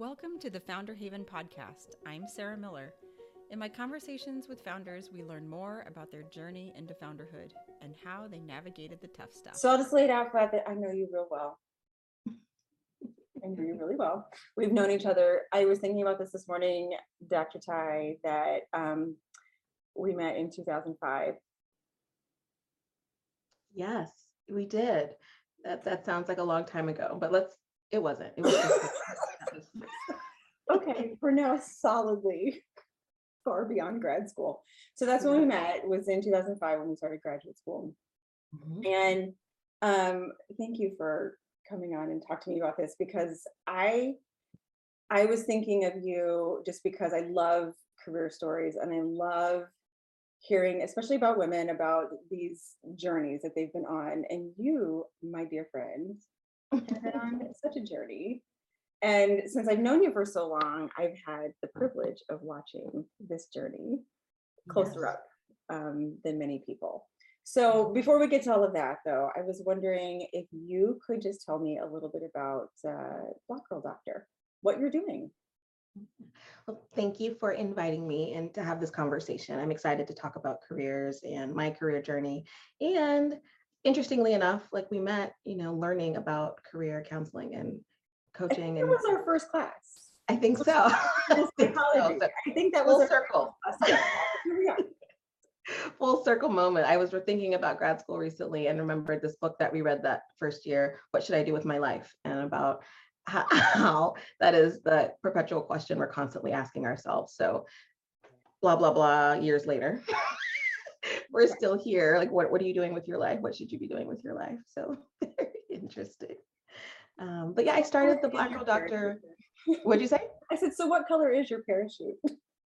Welcome to the Founder Haven podcast. I'm Sarah Miller. In my conversations with founders, we learn more about their journey into founderhood and how they navigated the tough stuff. So I'll just lay it out for that I know you real well. I know you really well. We've known each other. I was thinking about this this morning, Dr. Tai, that um, we met in 2005. Yes, we did. That that sounds like a long time ago, but let's. It wasn't. It was okay, we're now solidly far beyond grad school. So that's when we met. Was in 2005 when we started graduate school. Mhm. And um, thank you for coming on and talk to me about this because I I was thinking of you just because I love career stories and I love hearing, especially about women, about these journeys that they've been on. And you, my dear friend, have been on such a journey. And since I've known you for so long, I've had the privilege of watching this journey closer Yes. up um, than many people. So before we get to all of that, though, I was wondering if you could just tell me a little bit about uh, Black Girl Doctor, what you're doing. Well, thank you for inviting me and to have this conversation. I'm excited to talk about careers and my career journey. And interestingly enough, like we met, you know, learning about career counseling and coaching, and was our first class. I think so. I think so. I think that was Full circle. first class. Yeah, here we are. full circle moment. I was thinking about grad school recently and remembered this book that we read that first year, What Should I Do with My Life? And about how, how that is the perpetual question we're constantly asking ourselves. So, blah, blah, blah, years later. we're still here. Like, what, what are you doing with your life? What should you be doing with your life? So, very interesting. Um, but yeah, I started the Black Girl Doctor. parachute? What'd you say? I said, so what color is your parachute?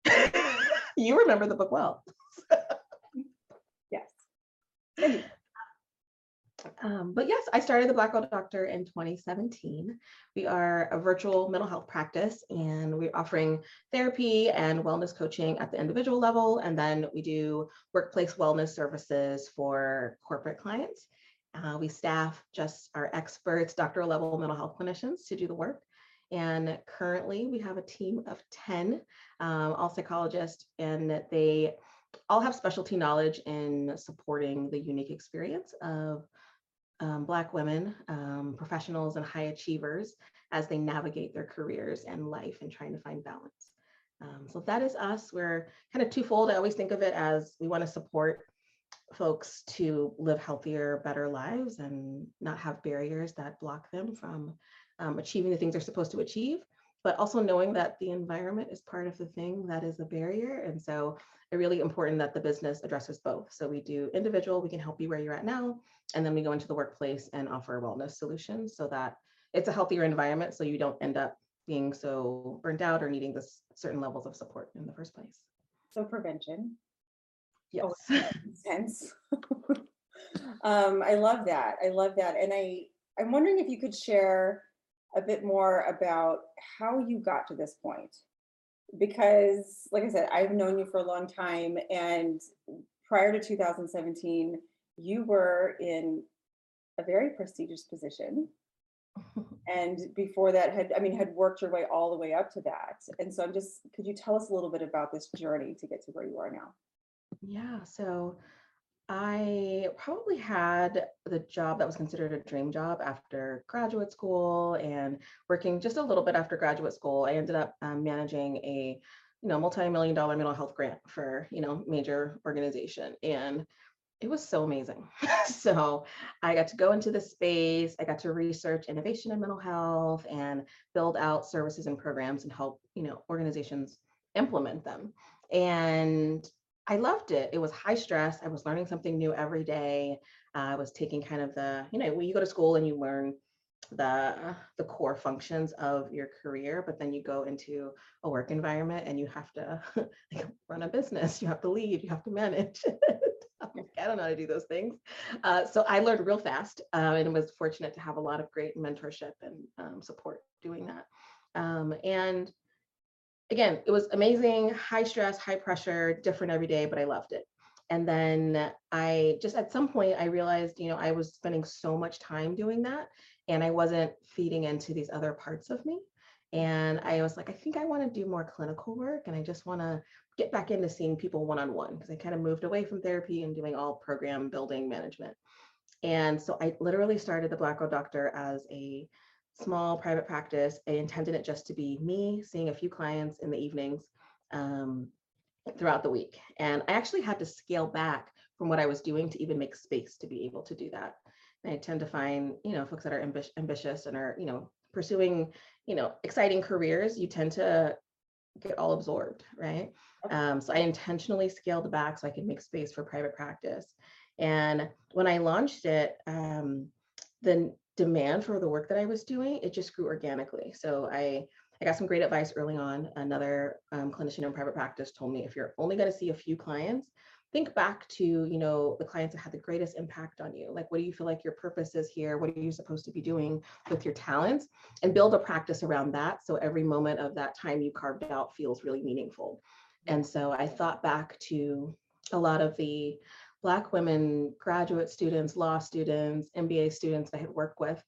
you remember the book well. Yes. Anyway, Um, but yes, I started the Black Girl Doctor in 2017. We are a virtual mental health practice and we're offering therapy and wellness coaching at the individual level. And then we do workplace wellness services for corporate clients. Uh, we staff just our experts, doctoral level mental health clinicians to do the work. And currently we have a team of 10, um, all psychologists, and they all have specialty knowledge in supporting the unique experience of um, Black women, um, professionals, and high achievers as they navigate their careers and life and trying to find balance. Um, so that is us. We're kind of twofold. I always think of it as we want to support folks to live healthier, better lives and not have barriers that block them from um, achieving the things they're supposed to achieve, but also knowing that the environment is part of the thing that is a barrier. And so it's really important that the business addresses both. So we do individual, we can help you where you're at now, and then we go into the workplace and offer wellness solutions so that it's a healthier environment so you don't end up being so burned out or needing this certain levels of support in the first place. so prevention. Yes. Oh, sense. um, I love that. I love that. And I, I'm wondering if you could share a bit more about how you got to this point. Because, like I said, I've known you for a long time, and prior to 2017, you were in a very prestigious position. And before that, had I mean, had worked your way all the way up to that. And so, I'm just, could you tell us a little bit about this journey to get to where you are now? Yeah, so I probably had the job that was considered a dream job after graduate school and working just a little bit after graduate school. I ended up um, managing a you know multi-million dollar mental health grant for you know major organization and it was so amazing. so I got to go into the space, I got to research innovation in mental health and build out services and programs and help, you know, organizations implement them. And I loved it. It was high stress. I was learning something new every day. Uh, I was taking kind of the, you know, when you go to school and you learn the the core functions of your career, but then you go into a work environment and you have to like, run a business. You have to lead. You have to manage. I don't know how to do those things. Uh, so I learned real fast uh, and was fortunate to have a lot of great mentorship and um, support doing that. Um, and again, it was amazing, high stress, high pressure, different every day, but I loved it. And then I just at some point I realized, you know, I was spending so much time doing that and I wasn't feeding into these other parts of me. And I was like, I think I want to do more clinical work and I just want to get back into seeing people one on one because I kind of moved away from therapy and doing all program building management. And so I literally started the Black Girl Doctor as a small private practice. I intended it just to be me seeing a few clients in the evenings um, throughout the week. And I actually had to scale back from what I was doing to even make space to be able to do that. And I tend to find, you know, folks that are ambi- ambitious and are, you know, pursuing, you know, exciting careers, you tend to get all absorbed, right? Um, so I intentionally scaled back so I could make space for private practice. And when I launched it, um, the demand for the work that I was doing, it just grew organically. So I I got some great advice early on. Another um, clinician in private practice told me if you're only going to see a few clients, think back to you know the clients that had the greatest impact on you. Like, what do you feel like your purpose is here? What are you supposed to be doing with your talents? And build a practice around that. So every moment of that time you carved out feels really meaningful. And so I thought back to a lot of the Black women, graduate students, law students, MBA students I had worked with,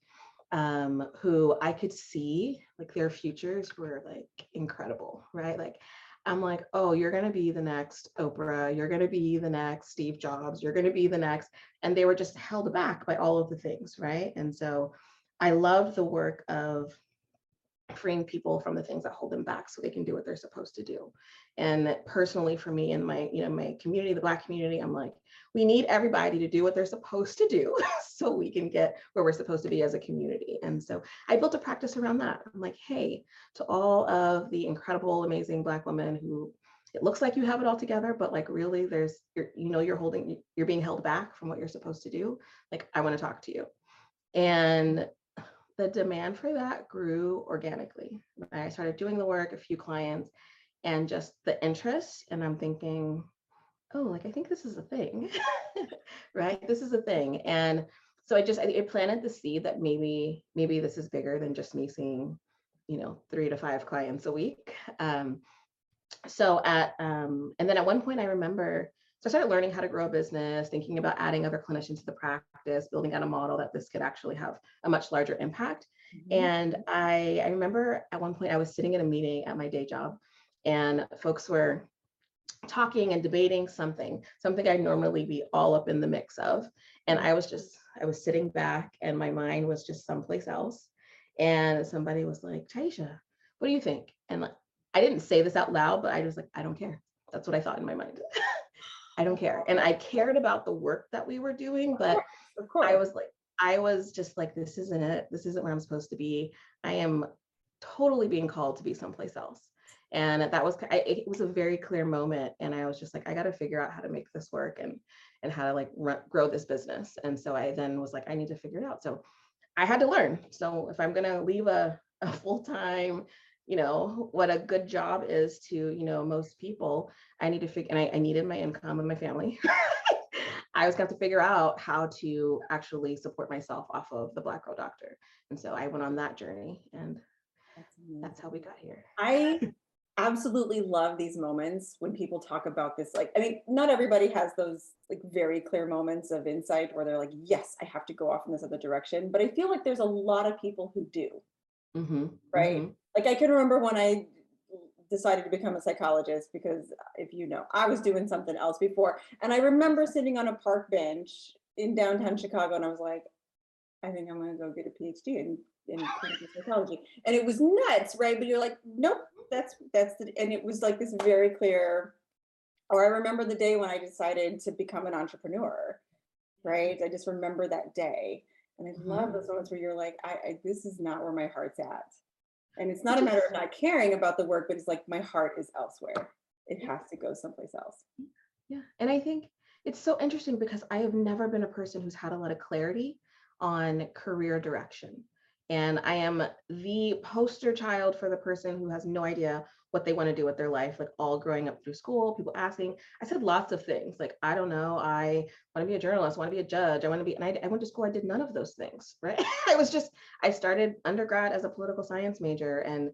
um, who I could see like their futures were like incredible, right? Like, I'm like, oh, you're to be the next Oprah, you're to be the next Steve Jobs, you're to be the next. And they were just held back by all of the things, right? And so I love the work of freeing people from the things that hold them back so they can do what they're supposed to do. And personally for me and my you know my community the black community i'm like we need everybody to do what they're supposed to do so we can get where we're supposed to be as a community. And so i built a practice around that. I'm like hey to all of the incredible amazing black women who it looks like you have it all together but like really there's you're, you know you're holding you're being held back from what you're supposed to do like i want to talk to you. And the demand for that grew organically. I started doing the work, a few clients, and just the interest. And I'm thinking, oh, like I think this is a thing, right? This is a thing. And so I just I, planted the seed that maybe maybe this is bigger than just me seeing, you know, three to five clients a week. Um, so at um, and then at one point I remember so I started learning how to grow a business, thinking about adding other clinicians to the practice, building out a model that this could actually have a much larger impact. Mm-hmm. And I, I remember at one point I was sitting in a meeting at my day job and folks were talking and debating something, something I'd normally be all up in the mix of. And I was just, I was sitting back and my mind was just someplace else. And somebody was like, Taisha, what do you think? And like I didn't say this out loud, but I was like, I don't care. That's what I thought in my mind. I don't care. And I cared about the work that we were doing, but of course, of course. I was like, I was just like, this isn't it. This isn't where I'm supposed to be. I am totally being called to be someplace else. And that was, I, it was a very clear moment. And I was just like, I got to figure out how to make this work and, and how to like run, grow this business. And so I then was like, I need to figure it out. So I had to learn. So if I'm going to leave a, a full-time you know what a good job is to you know most people i need to figure and I, I needed my income and my family. I was going to figure out how to actually support myself off of the black girl doctor. And so i went on that journey and that's, that's how we got here. I absolutely love these moments when people talk about this like i mean not everybody has those like very clear moments of insight where they're like yes i have to go off in this other direction but i feel like there's a lot of people who do mm-hmm. right mm-hmm like I can remember when I decided to become a psychologist because if you know, I was doing something else before. And I remember sitting on a park bench in downtown Chicago and I was like, I think I'm gonna go get a PhD in, in clinical psychology. And it was nuts, right? But you're like, nope, that's that's the and it was like this very clear. Or I remember the day when I decided to become an entrepreneur, right? I just remember that day. And I love mm-hmm. those moments where you're like, I, I this is not where my heart's at. And it's not a matter of not caring about the work, but it's like my heart is elsewhere. It has to go someplace else. Yeah. And I think it's so interesting because I have never been a person who's had a lot of clarity on career direction. And I am the poster child for the person who has no idea what they want to do with their life, like all growing up through school, people asking. I said lots of things like, I don't know, I want to be a journalist, want to be a judge, I want to be, and I, I went to school, I did none of those things, right? I was just, I started undergrad as a political science major and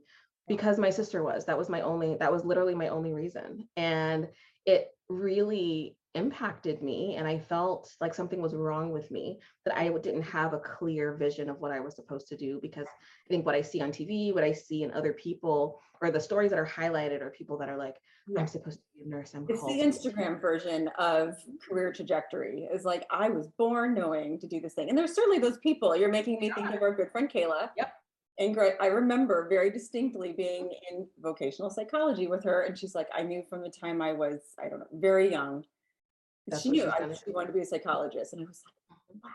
because my sister was, that was my only, that was literally my only reason. And it really impacted me and I felt like something was wrong with me, that I didn't have a clear vision of what I was supposed to do because I think what I see on TV, what I see in other people, or the stories that are highlighted are people that are like, Yeah. I'm supposed to be a nurse. I'm It's called the to be-" Instagram version of career trajectory. Is like I was born knowing to do this thing, and there's certainly those people. You're making me think of our good friend Kayla. Yep. And I remember very distinctly being in vocational psychology with her, and she's like, I knew from the time I was, I don't know, very young. That's she knew I, wanted to be a psychologist, and I was like, wow,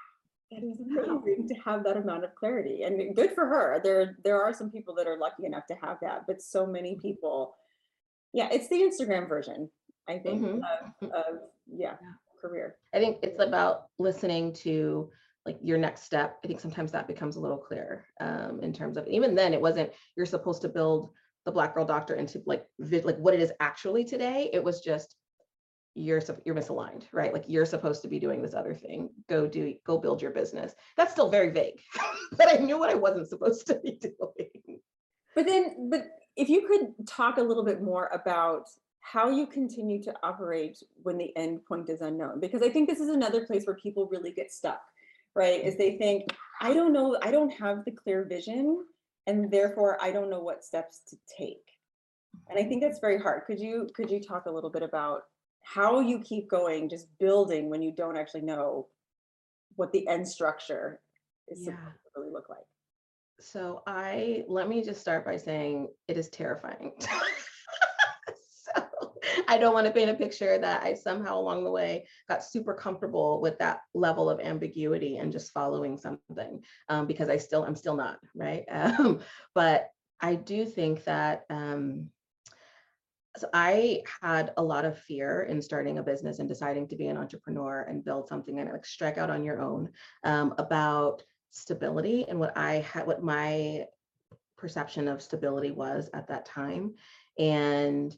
that is amazing to have that amount of clarity, and good for her. There, there are some people that are lucky enough to have that, but so many people, yeah, it's the Instagram version, I think, Mhm. of, of yeah, Yeah. career. I think it's about listening to like your next step. I think sometimes that becomes a little clearer um, in terms of even then it wasn't you're supposed to build the black girl doctor into like vid, like what it is actually today. It was just you're you're misaligned, right? Like you're supposed to be doing this other thing. Go do go build your business. That's still very vague, but I knew what I wasn't supposed to be doing. But then, but if you could talk a little bit more about how you continue to operate when the end point is unknown, because I think this is another place where people really get stuck, right? Is they think, I don't know, I don't have the clear vision, and therefore I don't know what steps to take. And I think that's very hard. Could you could you talk a little bit about how you keep going, just building when you don't actually know what the end structure is Yeah. supposed to really look like? So I let me just start by saying it is terrifying. so I don't want to paint a picture that I somehow along the way got super comfortable with that level of ambiguity and just following something um, because I still I'm still not right. Um, but I do think that um, so I had a lot of fear in starting a business and deciding to be an entrepreneur and build something and like strike out on your own um, about stability and what I had, what my perception of stability was at that time. And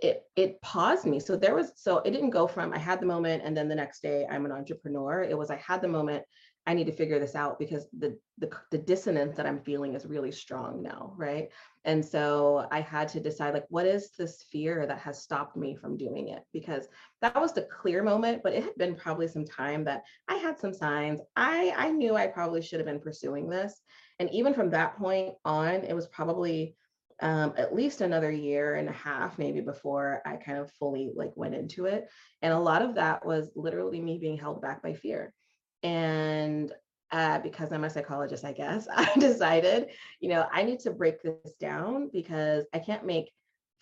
it it paused me. So there was so it didn't go from I had the moment and then the next day I'm an entrepreneur. It was I had the moment I need to figure this out because the the the dissonance that I'm feeling is really strong now, right? And so I had to decide like what is this fear that has stopped me from doing it because that was the clear moment, but it had been probably some time that I had some signs. I I knew I probably should have been pursuing this. And even from that point on, it was probably um, at least another year and a half, maybe before I kind of fully like went into it. And a lot of that was literally me being held back by fear. And uh, because I'm a psychologist, I guess, I decided, you know, I need to break this down because I can't make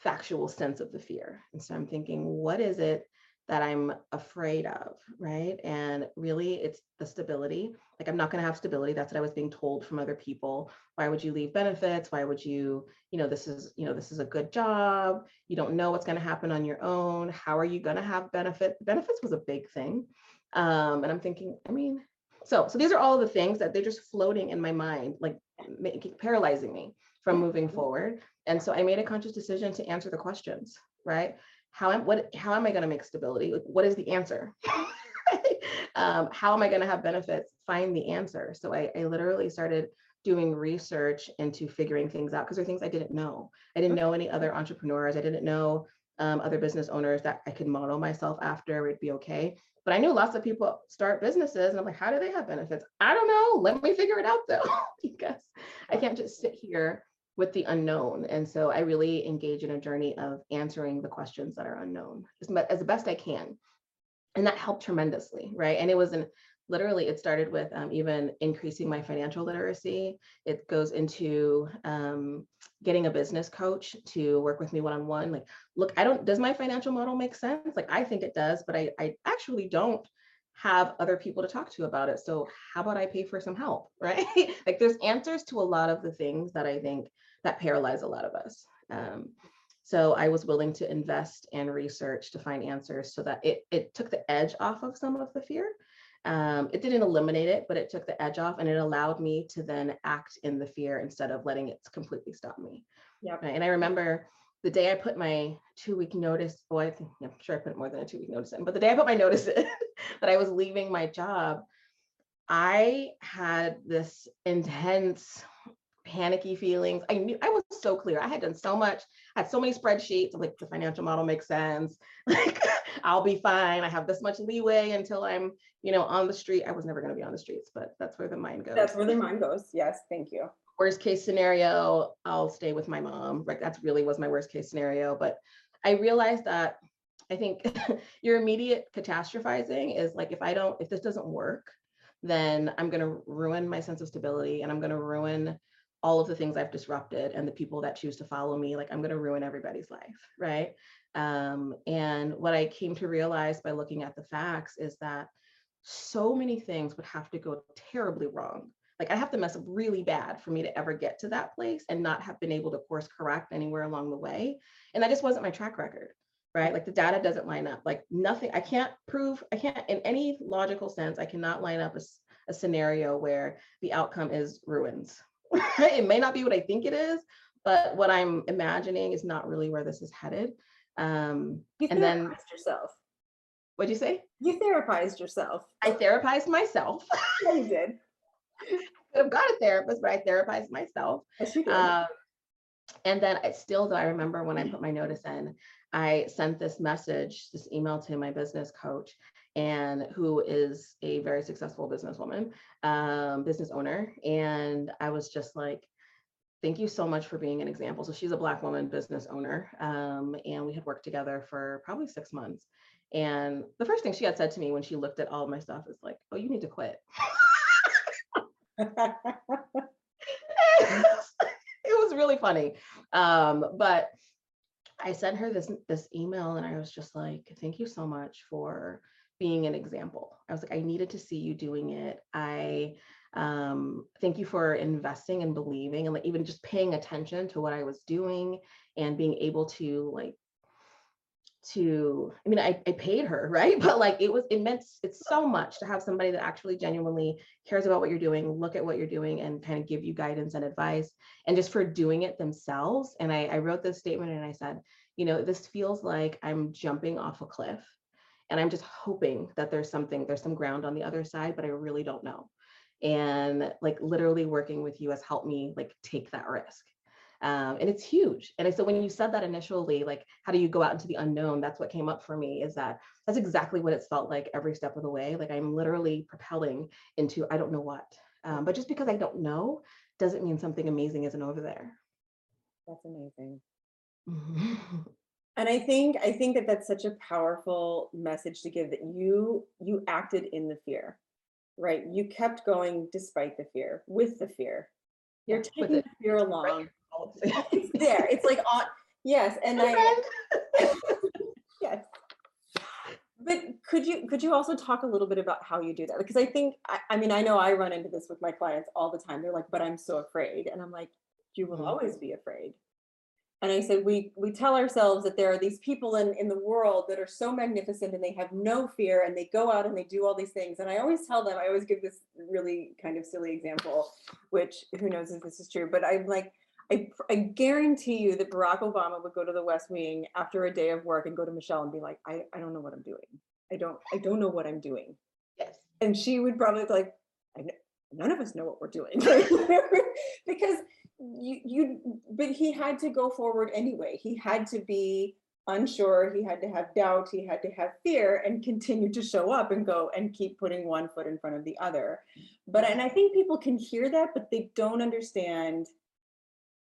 factual sense of the fear. And so I'm thinking, what is it that I'm afraid of, right? And really, it's the stability. Like, I'm not going to have stability. That's what I was being told from other people. Why would you leave benefits? Why would you, you know, this is, you know, this is a good job. You don't know what's going to happen on your own. How are you going to have benefit? Benefits was a big thing. Um, and I'm thinking, I mean, so so these are all the things that they're just floating in my mind, like making paralyzing me from moving forward. And so I made a conscious decision to answer the questions, right? How am what how am I going to make stability? Like, what is the answer? um, how am I going to have benefits? Find the answer. So I, I literally started doing research into figuring things out because there are things I didn't know. I didn't know any other entrepreneurs. I didn't know um, other business owners that I could model myself after. It'd be okay. But I knew lots of people start businesses, and I'm like, how do they have benefits? I don't know. Let me figure it out though, because I can't just sit here with the unknown. And so I really engage in a journey of answering the questions that are unknown as, as best I can. And that helped tremendously, right? And it was an literally it started with um, even increasing my financial literacy. It goes into um, getting a business coach to work with me one-on-one like look i don't does my financial model make sense? Like i think it does but i, I actually don't have other people to talk to about it so how about i pay for some help right? Like there's answers to a lot of the things that i think that paralyze a lot of us um, so i was willing to invest and research to find answers so that it, it took the edge off of some of the fear um, it didn't eliminate it, but it took the edge off and it allowed me to then act in the fear instead of letting it completely stop me. Right. And I remember the day I put my two week notice, oh, I think I'm sure I put more than a two week notice in, but the day I put my notice in that I was leaving my job, I had this intense panicky feelings. I knew I was so clear. I had done so much, I had so many spreadsheets. I'm like, the financial model makes sense. Like, I'll be fine. I have this much leeway until I'm, you know, on the street. I was never going to be on the streets, but that's where the mind goes. That's where the mind goes. Yes, thank you. worst case scenario, I'll stay with my mom. Like that's really was my worst case scenario. But I realized that I think your immediate catastrophizing is like if I don't, if this doesn't work, then I'm gonna ruin my sense of stability and I'm gonna ruin all of the things I've disrupted and the people that choose to follow me. Like I'm gonna ruin everybody's life, right? Um, and what I came to realize by looking at the facts is that so many things would have to go terribly wrong like I have to mess up really bad for me to ever get to that place and not have been able to course correct anywhere along the way. And that just wasn't my track record, right? Like the data doesn't line up. Like nothing, I can't prove, I can't, in any logical sense, I cannot line up a scenario where the outcome is ruins. it may not be what I think it is, but what I'm imagining is not really where this is headed. Um, You And then- therapized yourself. what'd you say? You therapized yourself. I therapized myself. Yeah, you did. I've got a therapist, but I therapized myself. Yes, you did. Um, and then I still, though, I remember when I put my notice in, I sent this message, this email to my business coach, and who is a very successful businesswoman, um, business owner. And I was just like, thank you so much for being an example. So she's a Black woman business owner. Um, and we had worked together for probably six months. And the first thing she had said to me when she looked at all of my stuff is like, oh, you need to quit. really funny. Um, but I sent her this this email and I was just like, thank you so much for being an example. I was like, I needed to see you doing it. I um thank you for investing and believing and like even just paying attention to what I was doing and being able to like to i mean I, I paid her right? But like it was it meant it's so much to have somebody that actually genuinely cares about what you're doing look at what you're doing and kind of give you guidance and advice and just for doing it themselves. And I, I wrote this statement and i said you know this feels like i'm jumping off a cliff and i'm just hoping that there's something there's some ground on the other side but i really don't know. And like literally working with you has helped me like take that risk um, and it's huge. And so when you said that initially, like, how do you go out into the unknown? That's what came up for me is that that's exactly what it's felt like every step of the way. Like I'm literally propelling into I don't know what. Um, but just because I don't know doesn't mean something amazing isn't over there. That's amazing. And I think I think that that's such a powerful message to give that you you acted in the fear, right? You kept going despite the fear, with the fear. You're Yeah, with taking it. the fear along. All at the It's there. It's like on. Yes, and Hi, I friend. yes. But could you could you also talk a little bit about how you do that? Because I think I, I mean I know I run into this with my clients all the time. They're like, "But I'm so afraid," and I'm like, "You will Mhm. always be afraid." And I said, we we tell ourselves that there are these people in in the world that are so magnificent and they have no fear and they go out and they do all these things. And I always tell them, I always give this really kind of silly example, which who knows if this is true, but I'm like, I, I guarantee you that Barack Obama would go to the West Wing after a day of work and go to Michelle and be like, I, I don't know what I'm doing. I don't I don't know what I'm doing. Yes. And she would probably be like, none of us know what we're doing. because you you but he had to go forward anyway. He had to be unsure, he had to have doubt, he had to have fear and continue to show up and go and keep putting one foot in front of the other. But and I think people can hear that, but they don't understand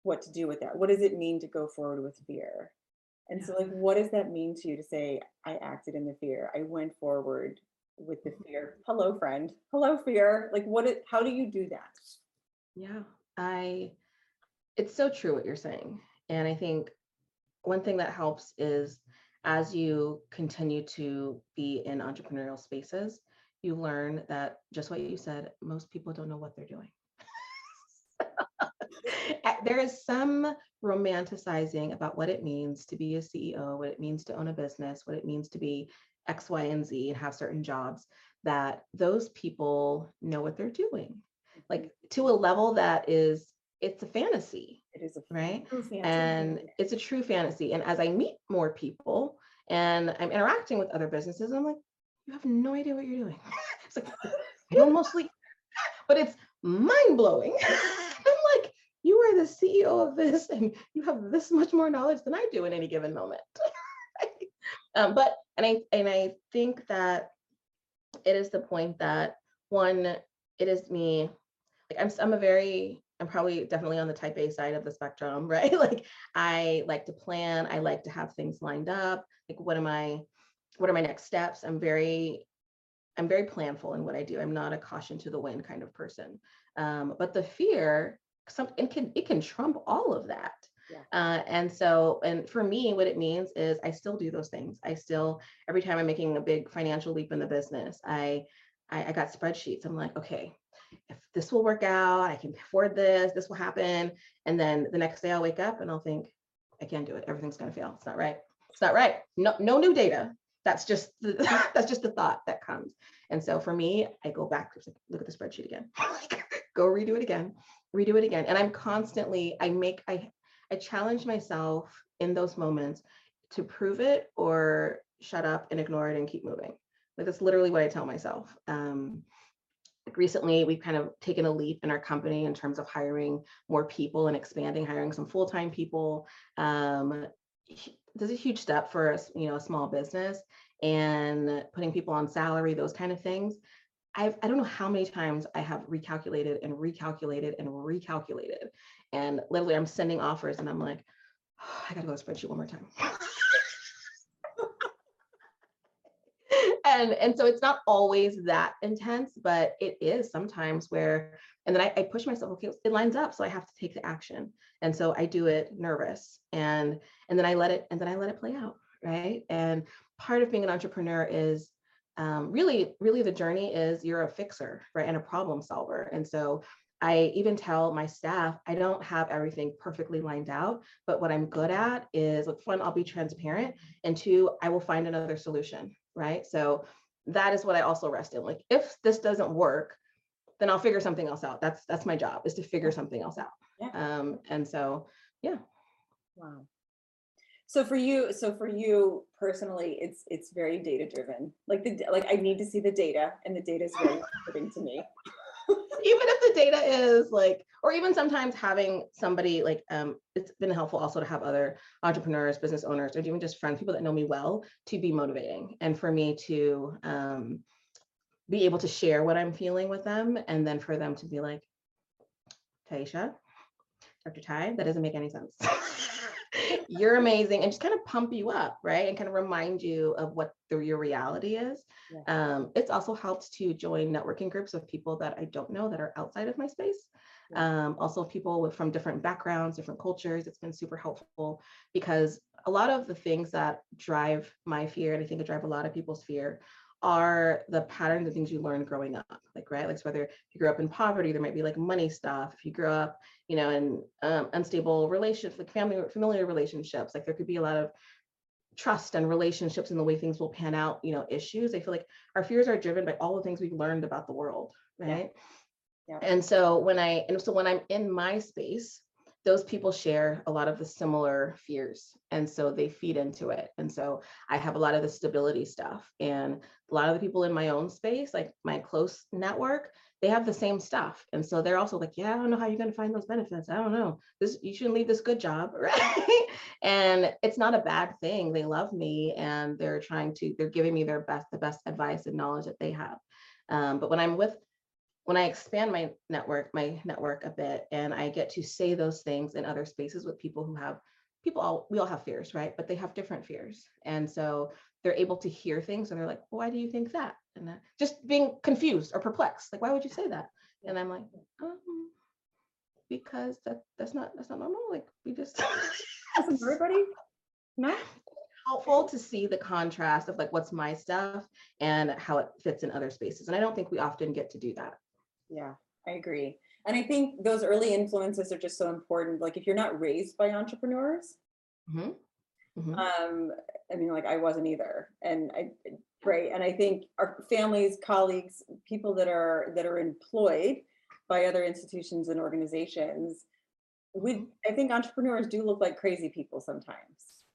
what to do with that. What does it mean to go forward with fear? And so like what does that mean to you to say I acted in the fear? I went forward with the mm-hmm. fear. Hello friend. Hello fear. Like what it, how do you do that? Yeah, I, it's so true what you're saying. And I think one thing that helps is as you continue to be in entrepreneurial spaces, you learn that just what you said, most people don't know what they're doing. There is some romanticizing about what it means to be a CEO, what it means to own a business, what it means to be X, Y, and Z and have certain jobs that those people know what they're doing. Mm-hmm. Like to a level that is it's a fantasy it is a right? fancy and it's a true fantasy. And as i meet more people and i'm interacting with other businesses i'm like you have no idea what you're doing. It's like i know mostly but it's like you are the CEO of this and you have this much more knowledge than I do in any given moment. um, but and I and I think that it is the point that one, it is me, like I'm I'm a very I'm probably definitely on the type A side of the spectrum, right? Like I like to plan, I like to have things lined up. Like what am I, what are my next steps? I'm very, I'm very planful in what I do. I'm not a caution to the wind kind of person. Um, but the fear, some it can it can trump all of that. Yeah. Uh, and so, and for me, what it means is I still do those things. I still, every time I'm making a big financial leap in the business, I, I, I got spreadsheets. I'm like, okay, if this will work out, I can afford this, this will happen. And then the next day I'll wake up and I'll think, I can't do it. Everything's gonna fail. It's not right. It's not right. No, no new data. That's just the, that's just the thought that comes. And so for me, I go back, look at the spreadsheet again, go redo it again, redo it again. And I'm constantly, I make, I, I challenge myself in those moments to prove it or shut up and ignore it and keep moving. Like that's literally what I tell myself. Um, like recently we've kind of taken a leap in our company in terms of hiring more people and expanding hiring some full-time people um, there's a huge step for us you know a small business and putting people on salary those kind of things I've, I don't know how many times I have recalculated and recalculated and recalculated. And literally, I'm sending offers and I'm like, oh, I gotta go to spreadsheet one more time. and and so it's not always that intense but it is sometimes where and then I, I, push myself okay it lines up so i have to take the action and so i do it nervous and and then i let it and then i let it play out right and part of being an entrepreneur is um, really really the journey is you're a fixer right and a problem solver and so I even tell my staff I don't have everything perfectly lined out, but what I'm good at is like one, I'll be transparent, and two, I will find another solution, right? So that is what I also rest in. Like if this doesn't work, then I'll figure something else out. That's that's my job is to figure something else out. Yeah. Um, and so yeah. Wow. So for you, so for you personally, it's it's very data driven. Like the like I need to see the data, and the data is very important to me even if the data is like, or even sometimes having somebody like, um, it's been helpful also to have other entrepreneurs, business owners, or even just friends, people that know me well, to be motivating and for me to um, be able to share what I'm feeling with them, and then for them to be like, Taisha, Dr. Tai, that doesn't make any sense. you're amazing and just kind of pump you up right and kind of remind you of what the, your reality is yeah. um, it's also helped to join networking groups of people that i don't know that are outside of my space yeah. um, also people with, from different backgrounds different cultures it's been super helpful because a lot of the things that drive my fear and i think it drive a lot of people's fear are the patterns of things you learn growing up like right like so whether you grew up in poverty there might be like money stuff if you grew up you know in um, unstable relationships like family familiar relationships like there could be a lot of trust and relationships and the way things will pan out you know issues i feel like our fears are driven by all the things we've learned about the world right yeah. Yeah. and so when i and so when i'm in my space those people share a lot of the similar fears and so they feed into it. And so i have a lot of the stability stuff and a lot of the people in my own space like my close network they have the same stuff. And so they're also like yeah i don't know how you're going to find those benefits. I don't know. This you shouldn't leave this good job right? And it's not a bad thing. They love me and they're trying to they're giving me their best the best advice and knowledge that they have. Um, but when i'm with when I expand my network, my network a bit, and I get to say those things in other spaces with people who have people all we all have fears, right? But they have different fears. And so they're able to hear things and they're like, well, why do you think that? And uh, just being confused or perplexed. Like, why would you say that? And I'm like, um, because that that's not that's not normal. Like we just everybody. No helpful to see the contrast of like what's my stuff and how it fits in other spaces. And I don't think we often get to do that. Yeah, I agree. And I think those early influences are just so important. Like if you're not raised by entrepreneurs, mm-hmm. Mm-hmm. um, I mean, like I wasn't either. And I right. And I think our families, colleagues, people that are that are employed by other institutions and organizations, we mm-hmm. I think entrepreneurs do look like crazy people sometimes.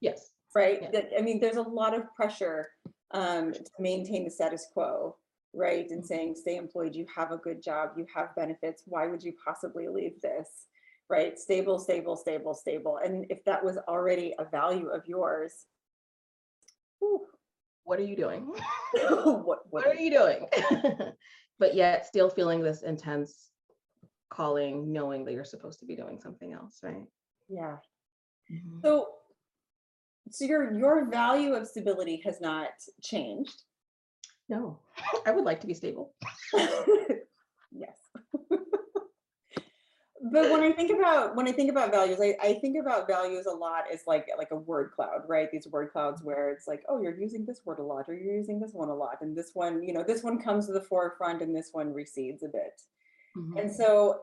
Yes. Right. Yes. That I mean, there's a lot of pressure um, to maintain the status quo right? And saying, stay employed, you have a good job, you have benefits. Why would you possibly leave this? right? Stable, stable, stable, stable. And if that was already a value of yours, whew, What are you doing? what, what, What are you doing? But yet still feeling this intense calling, knowing that you're supposed to be doing something else, right? yeah. Mhm. So, so your your value of stability has not changed. No, I would like to be stable. yes. but when I think about when I think about values, I, I think about values a lot as like like a word cloud, right? These word clouds where it's like, oh, you're using this word a lot, or you're using this one a lot, and this one, you know, this one comes to the forefront and this one recedes a bit. Mhm. And so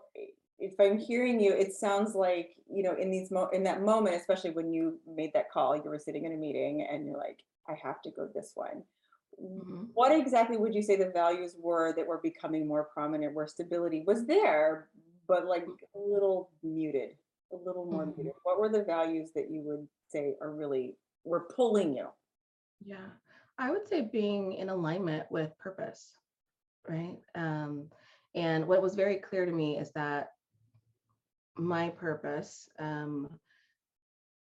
if I'm hearing you, it sounds like, you know, in these mo in that moment, especially when you made that call, you were sitting in a meeting and you're like, I have to go this one. Mhm. What exactly would you say the values were that were becoming more prominent where stability was there, but like a little muted, a little more Mhm. muted? What were the values that you would say are really were pulling you? Yeah, I would say being in alignment with purpose, right? Um, and what was very clear to me is that my purpose um,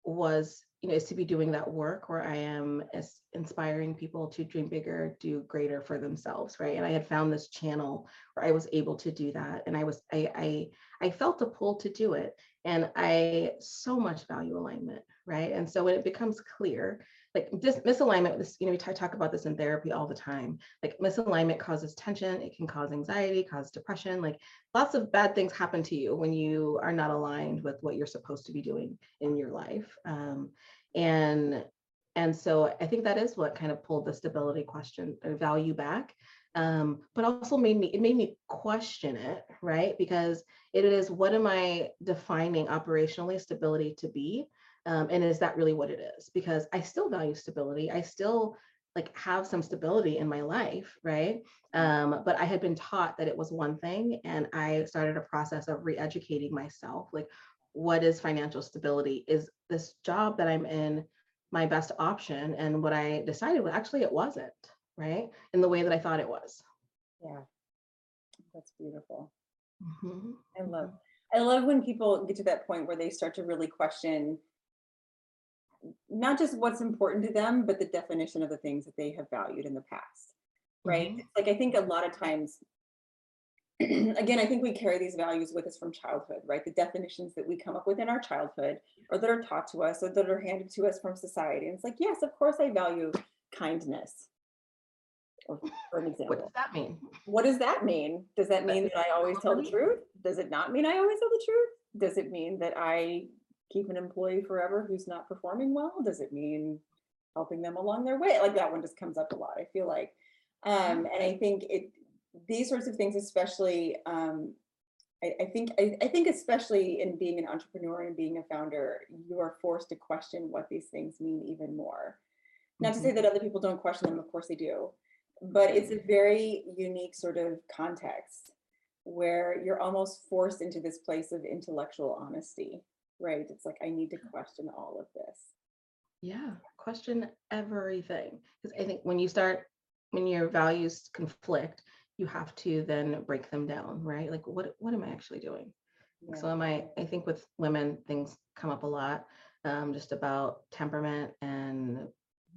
was, you know, is to be doing that work where I am inspiring people to dream bigger, do greater for themselves, right? And I had found this channel where I was able to do that, and I was, I, I, I felt a pull to do it, and I so much value alignment, right? And so when it becomes clear like this misalignment this you know we t- talk about this in therapy all the time. Like misalignment causes tension it can cause anxiety cause depression like lots of bad things happen to you when you are not aligned with what you're supposed to be doing in your life. Um, and and so i think that is what kind of pulled the stability question or value back. Um, but also made me it made me question it right? Because it is what am i defining operationally stability to be um, and is that really what it is? Because i still value stability. I still like have some stability in my life right? Um, but i had been taught that it was one thing and i started a process of re-educating myself like what is financial stability? Is this job that i'm in my best option? And what i decided was actually it wasn't right? In the way that i thought it was. Yeah. That's beautiful. Mhm. I love I love when people get to that point where they start to really question not just what's important to them, but the definition of the things that they have valued in the past. Right. Mhm. Like I think a lot of times, again, I think we carry these values with us from childhood, right? The definitions that we come up with in our childhood or that are taught to us or that are handed to us from society. And it's like, yes, of course I value kindness. or- For an example. what does that mean what does that mean? Does that mean that I always tell the truth? Does it not mean I always tell the truth? Does it mean that I keep an employee forever who's not performing well? Does it mean helping them along their way? Like that one just comes up a lot, I feel like. Um, and I think it these sorts of things, especially um, I, I think I, I think especially in being an entrepreneur and being a founder, you are forced to question what these things mean even more. Not to say Mhm. that other people don't question them, of course they do, but it's a very unique sort of context where you're almost forced into this place of intellectual honesty, right? It's like I need to question all of this. Yeah, question everything. Because I think when you start, when your values conflict, you have to then break them down, right? Like, what what am I actually doing? Like, So am I? I think with women, things come up a lot, um, just about temperament and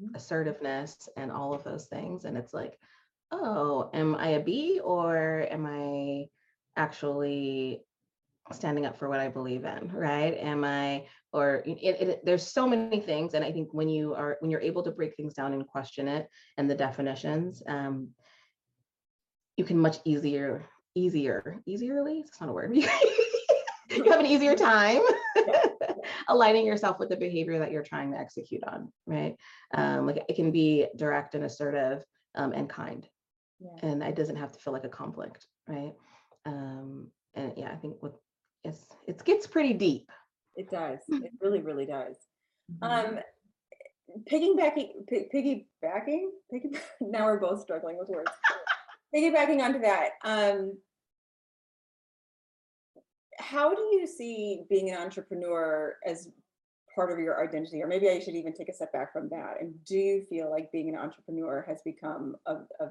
Mhm. assertiveness and all of those things. And it's like, oh, am I a B or am I actually standing up for what I believe in, right? Am I, or it, it, there's so many things. And I think when you are, when you're able to break things down and question it and the definitions, um, you can much easier, easier, easierly, it's not a word. you have an easier time aligning yourself with the behavior that you're trying to execute on, right? Um, like it can be direct and assertive um, and kind Yeah. and it doesn't have to feel like a conflict, right? Um, and yeah, I think with it's it gets pretty deep. It does. It really, really does. Mhm. Um, piggybacking, pi- piggybacking, piggy, now we're both struggling with words. piggybacking onto that, um, how do you see being an entrepreneur as part of your identity? Or maybe I should even take a step back from that. And do you feel like being an entrepreneur has become a, a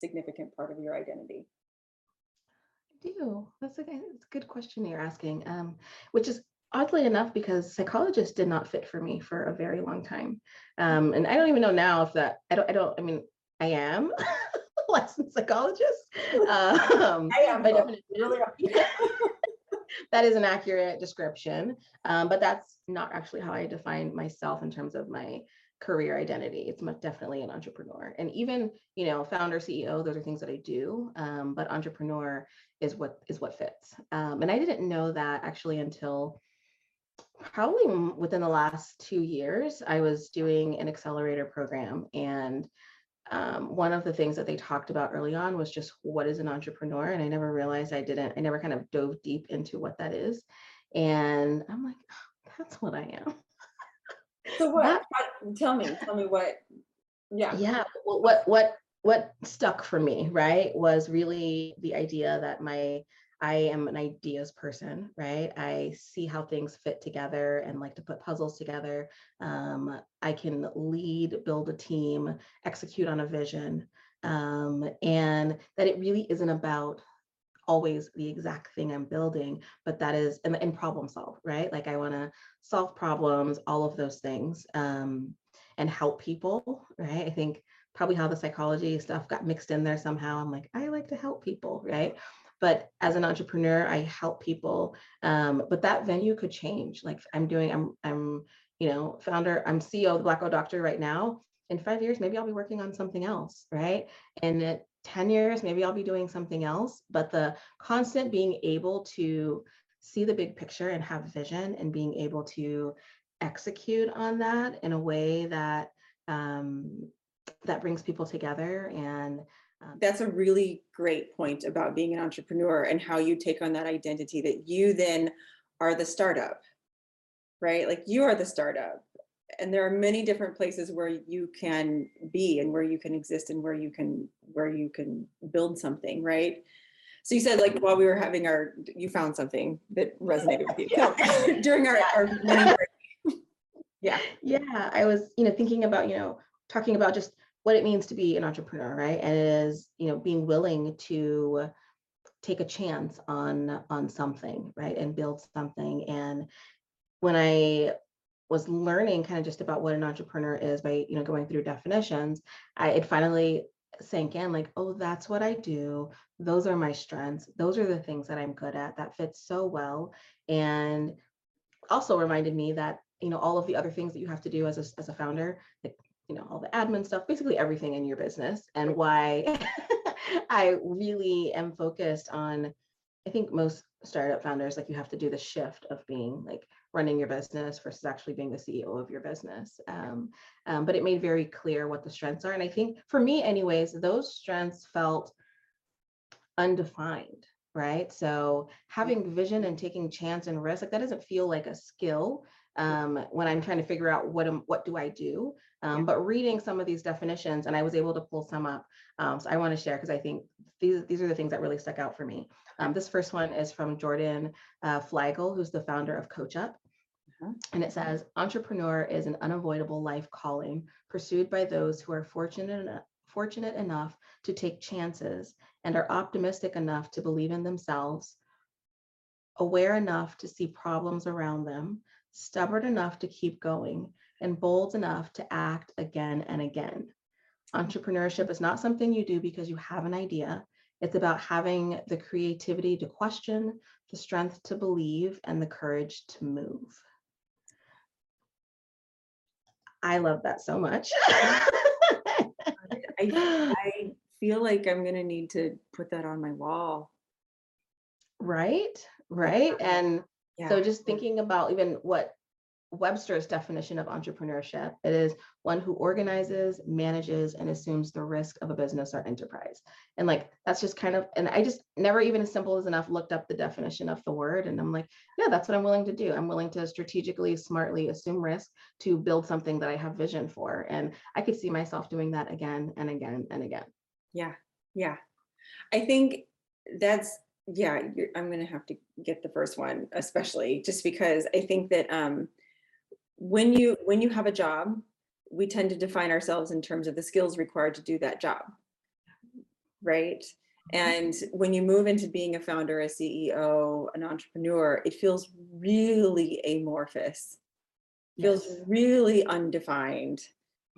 significant part of your identity? I do. That's a, good- that's a good question you're asking, um, which is oddly enough because psychologist did not fit for me for a very long time. Um, and I don't even know now if that, I don't, I don't, I mean, I am a licensed psychologist. Um, I am definitely- Really that is an accurate description. Um, but that's not actually how I define myself in terms of my career identity. It's much definitely an entrepreneur. And even, you know, founder, CEO, those are things that I do. Um, but entrepreneur is what is what fits. Um, and I didn't know that actually until probably within the last two years. I was doing an accelerator program and um, one of the things that they talked about early on was just what is an entrepreneur and i never realized i didn't i never kind of dove deep into what that is and i'm like "Oh, that's what i am So what, That- tell me, tell me what, yeah. yeah well, what what what stuck for me right was really the idea that my i am an ideas person right? I see how things fit together and like to put puzzles together. Um, i can lead build a team execute on a vision. Um, and that it really isn't about always the exact thing i'm building but that is and problem solve right like i want to solve problems all of those things um, and help people, right? I think probably how the psychology stuff got mixed in there somehow. I'm like, I like to help people, right? But as an entrepreneur, I help people. Um, but that venue could change. Like I'm doing, I'm, I'm, you know, founder, I'm CEO of the Black Girl Doctor right now. In five years, maybe I'll be working on something else, right? And at 10 years, maybe I'll be doing something else. But the constant being able to see the big picture and have vision and being able to execute on that in a way that um, that brings people together and um, That's a really great point about being an entrepreneur and how you take on that identity that you then are the startup, right? Like you are the startup. And there are many different places where you can be and where you can exist and where you can where you can build something, right? So you said like while we were having our, you found something that resonated with you No, during our, our. Yeah. yeah i was you know thinking about you know talking about just what it means to be an entrepreneur right and it is you know being willing to take a chance on on something right and build something and when i was learning kind of just about what an entrepreneur is by you know going through definitions i it finally sank in like oh that's what i do. Those are my strengths. Those are the things that i'm good at that fits so well. And also reminded me that you know all of the other things that you have to do as a, as a founder like you know all the admin stuff basically everything in your business and why i really am focused on i think most startup founders like you have to do the shift of being like running your business versus actually being the ceo of your business. Um, um, but it made very clear what the strengths are. And i think for me anyways those strengths felt undefined right? So having vision and taking chance and risk like that doesn't feel like a skill um, when i'm trying to figure out what am what do i do? Um, but reading some of these definitions and i was able to pull some up um, so i want to share because i think these these are the things that really stuck out for me. Um, this first one is from jordan uh, Fliegel who's the founder of coach Uh-huh. and it says entrepreneur is an unavoidable life calling pursued by those who are fortunate fortunate enough to take chances and are optimistic enough to believe in themselves, aware enough to see problems around them, stubborn enough to keep going, and bold enough to act again and again. Entrepreneurship is not something you do because you have an idea. It's about having the creativity to question, the strength to believe, and the courage to move. I love that so much. I, I feel like I'm gonna need to put that on my wall. right? Right. And Yeah. So just thinking about even what Webster's definition of entrepreneurship, it is one who organizes, manages, and assumes the risk of a business or enterprise. And like that's just kind of, and I just never even as simple as enough looked up the definition of the word. And I'm like, yeah, that's what I'm willing to do. I'm willing to strategically, smartly assume risk to build something that I have vision for. And I could see myself doing that again and again and again. Yeah, yeah. I think that's, yeah, I'm gonna have to get the first one, especially just because I think that um when you, when you have a job, we tend to define ourselves in terms of the skills required to do that job. Right? And when you move into being a founder, a CEO, an entrepreneur, it feels really amorphous, feels really undefined,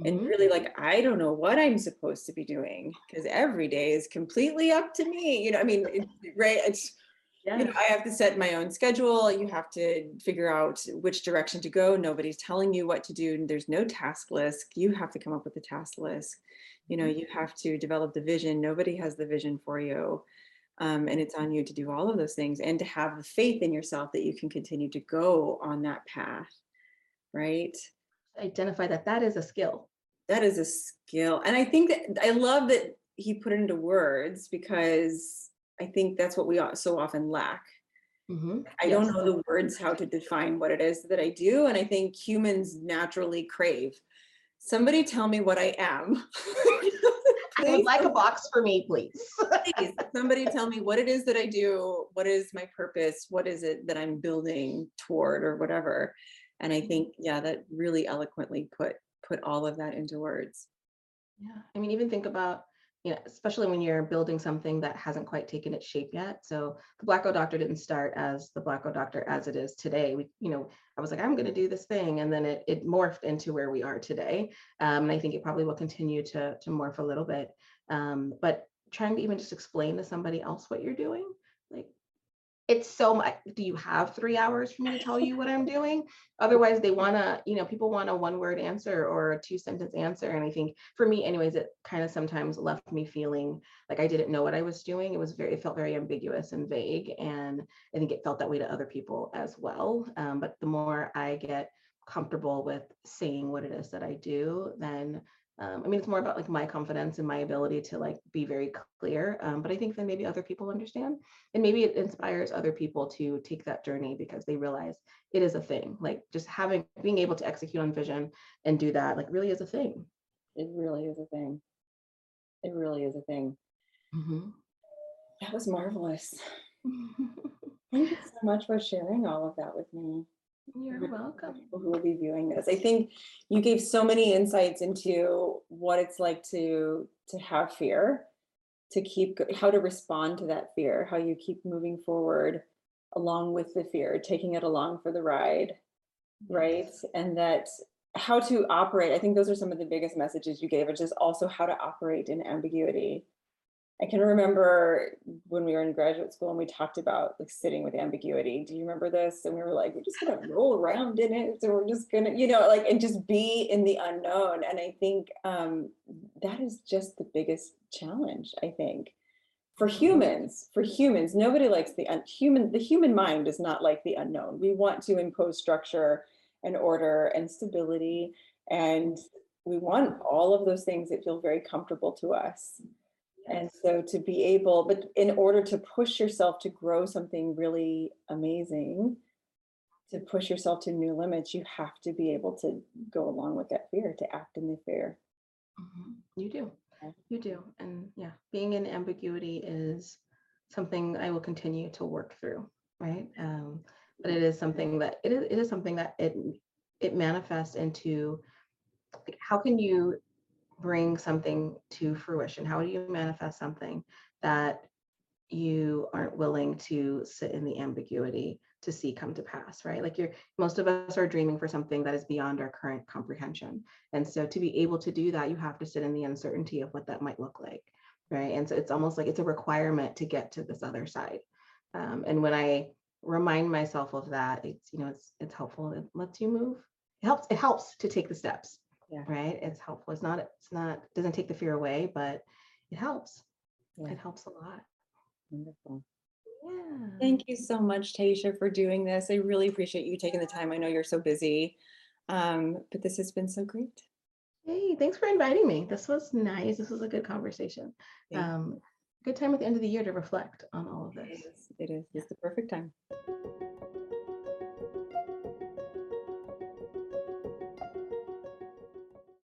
and Mhm. really like, I don't know what I'm supposed to be doing because every day is completely up to me. You know, I mean, it- right? It's, you know, I have to set my own schedule. You have to figure out which direction to go. Nobody's telling you what to do. and There's no task list. You have to come up with a task list. You know, you have to develop the vision. Nobody has the vision for you. Um, and it's on you to do all of those things and to have the faith in yourself that you can continue to go on that path. Right. Identify that that is a skill. That is a skill. And I think that I love that he put it into words because I think that's what we so often lack. Mhm. I don't know the words how to define what it is that I do. And I think humans naturally crave. Somebody tell me what I am. I would like a box for me, please. please, somebody tell me what it is that I do. What is my purpose? What is it that I'm building toward or whatever? And I think, yeah, that really eloquently put put all of that into words. Yeah, I mean, even think about, you know, especially when you're building something that hasn't quite taken its shape yet. So the Black Girl Doctor didn't start as the Black Girl Doctor as it is today. We, you know, I was like, I'm going to do this thing, and then it it morphed into where we are today. Um, and I think it probably will continue to to morph a little bit. Um, but trying to even just explain to somebody else what you're doing. It's so much. Do you have three hours for me to tell you what I'm doing? Otherwise, they want to, you know, people want a one word answer or a two sentence answer. And I think for me, anyways, it kind of sometimes left me feeling like I didn't know what I was doing. It was very, it felt very ambiguous and vague. And I think it felt that way to other people as well. Um, but the more I get comfortable with saying what it is that I do, then um, I mean, it's more about like my confidence and my ability to like be very clear. Um, but I think then maybe other people understand and maybe it inspires other people to take that journey because they realize it is a thing. Like just having, being able to execute on vision and do that, like really is a thing. It really is a thing. It really is a thing. Mm-hmm. That was marvelous. Thank you so much for sharing all of that with me. You're welcome. People who will be viewing this. I think you gave so many insights into what it's like to to have fear, to keep how to respond to that fear, how you keep moving forward along with the fear, taking it along for the ride, right? And that how to operate. I think those are some of the biggest messages you gave, which is also how to operate in ambiguity. I can remember when we were in graduate school and we talked about like sitting with ambiguity. Do you remember this? And we were like, we're just gonna roll around in it. So we're just gonna, you know, like and just be in the unknown. And I think um, that is just the biggest challenge. I think for humans, for humans, nobody likes the un- human. The human mind does not like the unknown. We want to impose structure and order and stability, and we want all of those things that feel very comfortable to us. And so to be able, but in order to push yourself to grow something really amazing, to push yourself to new limits, you have to be able to go along with that fear, to act in the fear. Mhm. You do. You do. And yeah, being in ambiguity is something I will continue to work through, right? Um, but it is something that it is, it is something that it it manifests into like how can you bring something to fruition? How do you manifest something that you aren't willing to sit in the ambiguity to see come to pass, right? Like you're most of us are dreaming for something that is beyond our current comprehension. And so to be able to do that, you have to sit in the uncertainty of what that might look like, right? And so it's almost like it's a requirement to get to this other side. Um, and when I remind myself of that, it's you know it's it's helpful. It lets you move. It helps. It helps to take the steps, Yeah. right? It's helpful. It's not. It's not. Doesn't take the fear away, but it helps. Yeah. It helps a lot. Wonderful. Yeah. Thank you so much, Taisha, for doing this. I really appreciate you taking the time. I know you're so busy, um, but this has been so great. Hey, thanks for inviting me. This was nice. This was a good conversation. Um, good time at the end of the year to reflect on all of this. is. It is. It's the perfect time.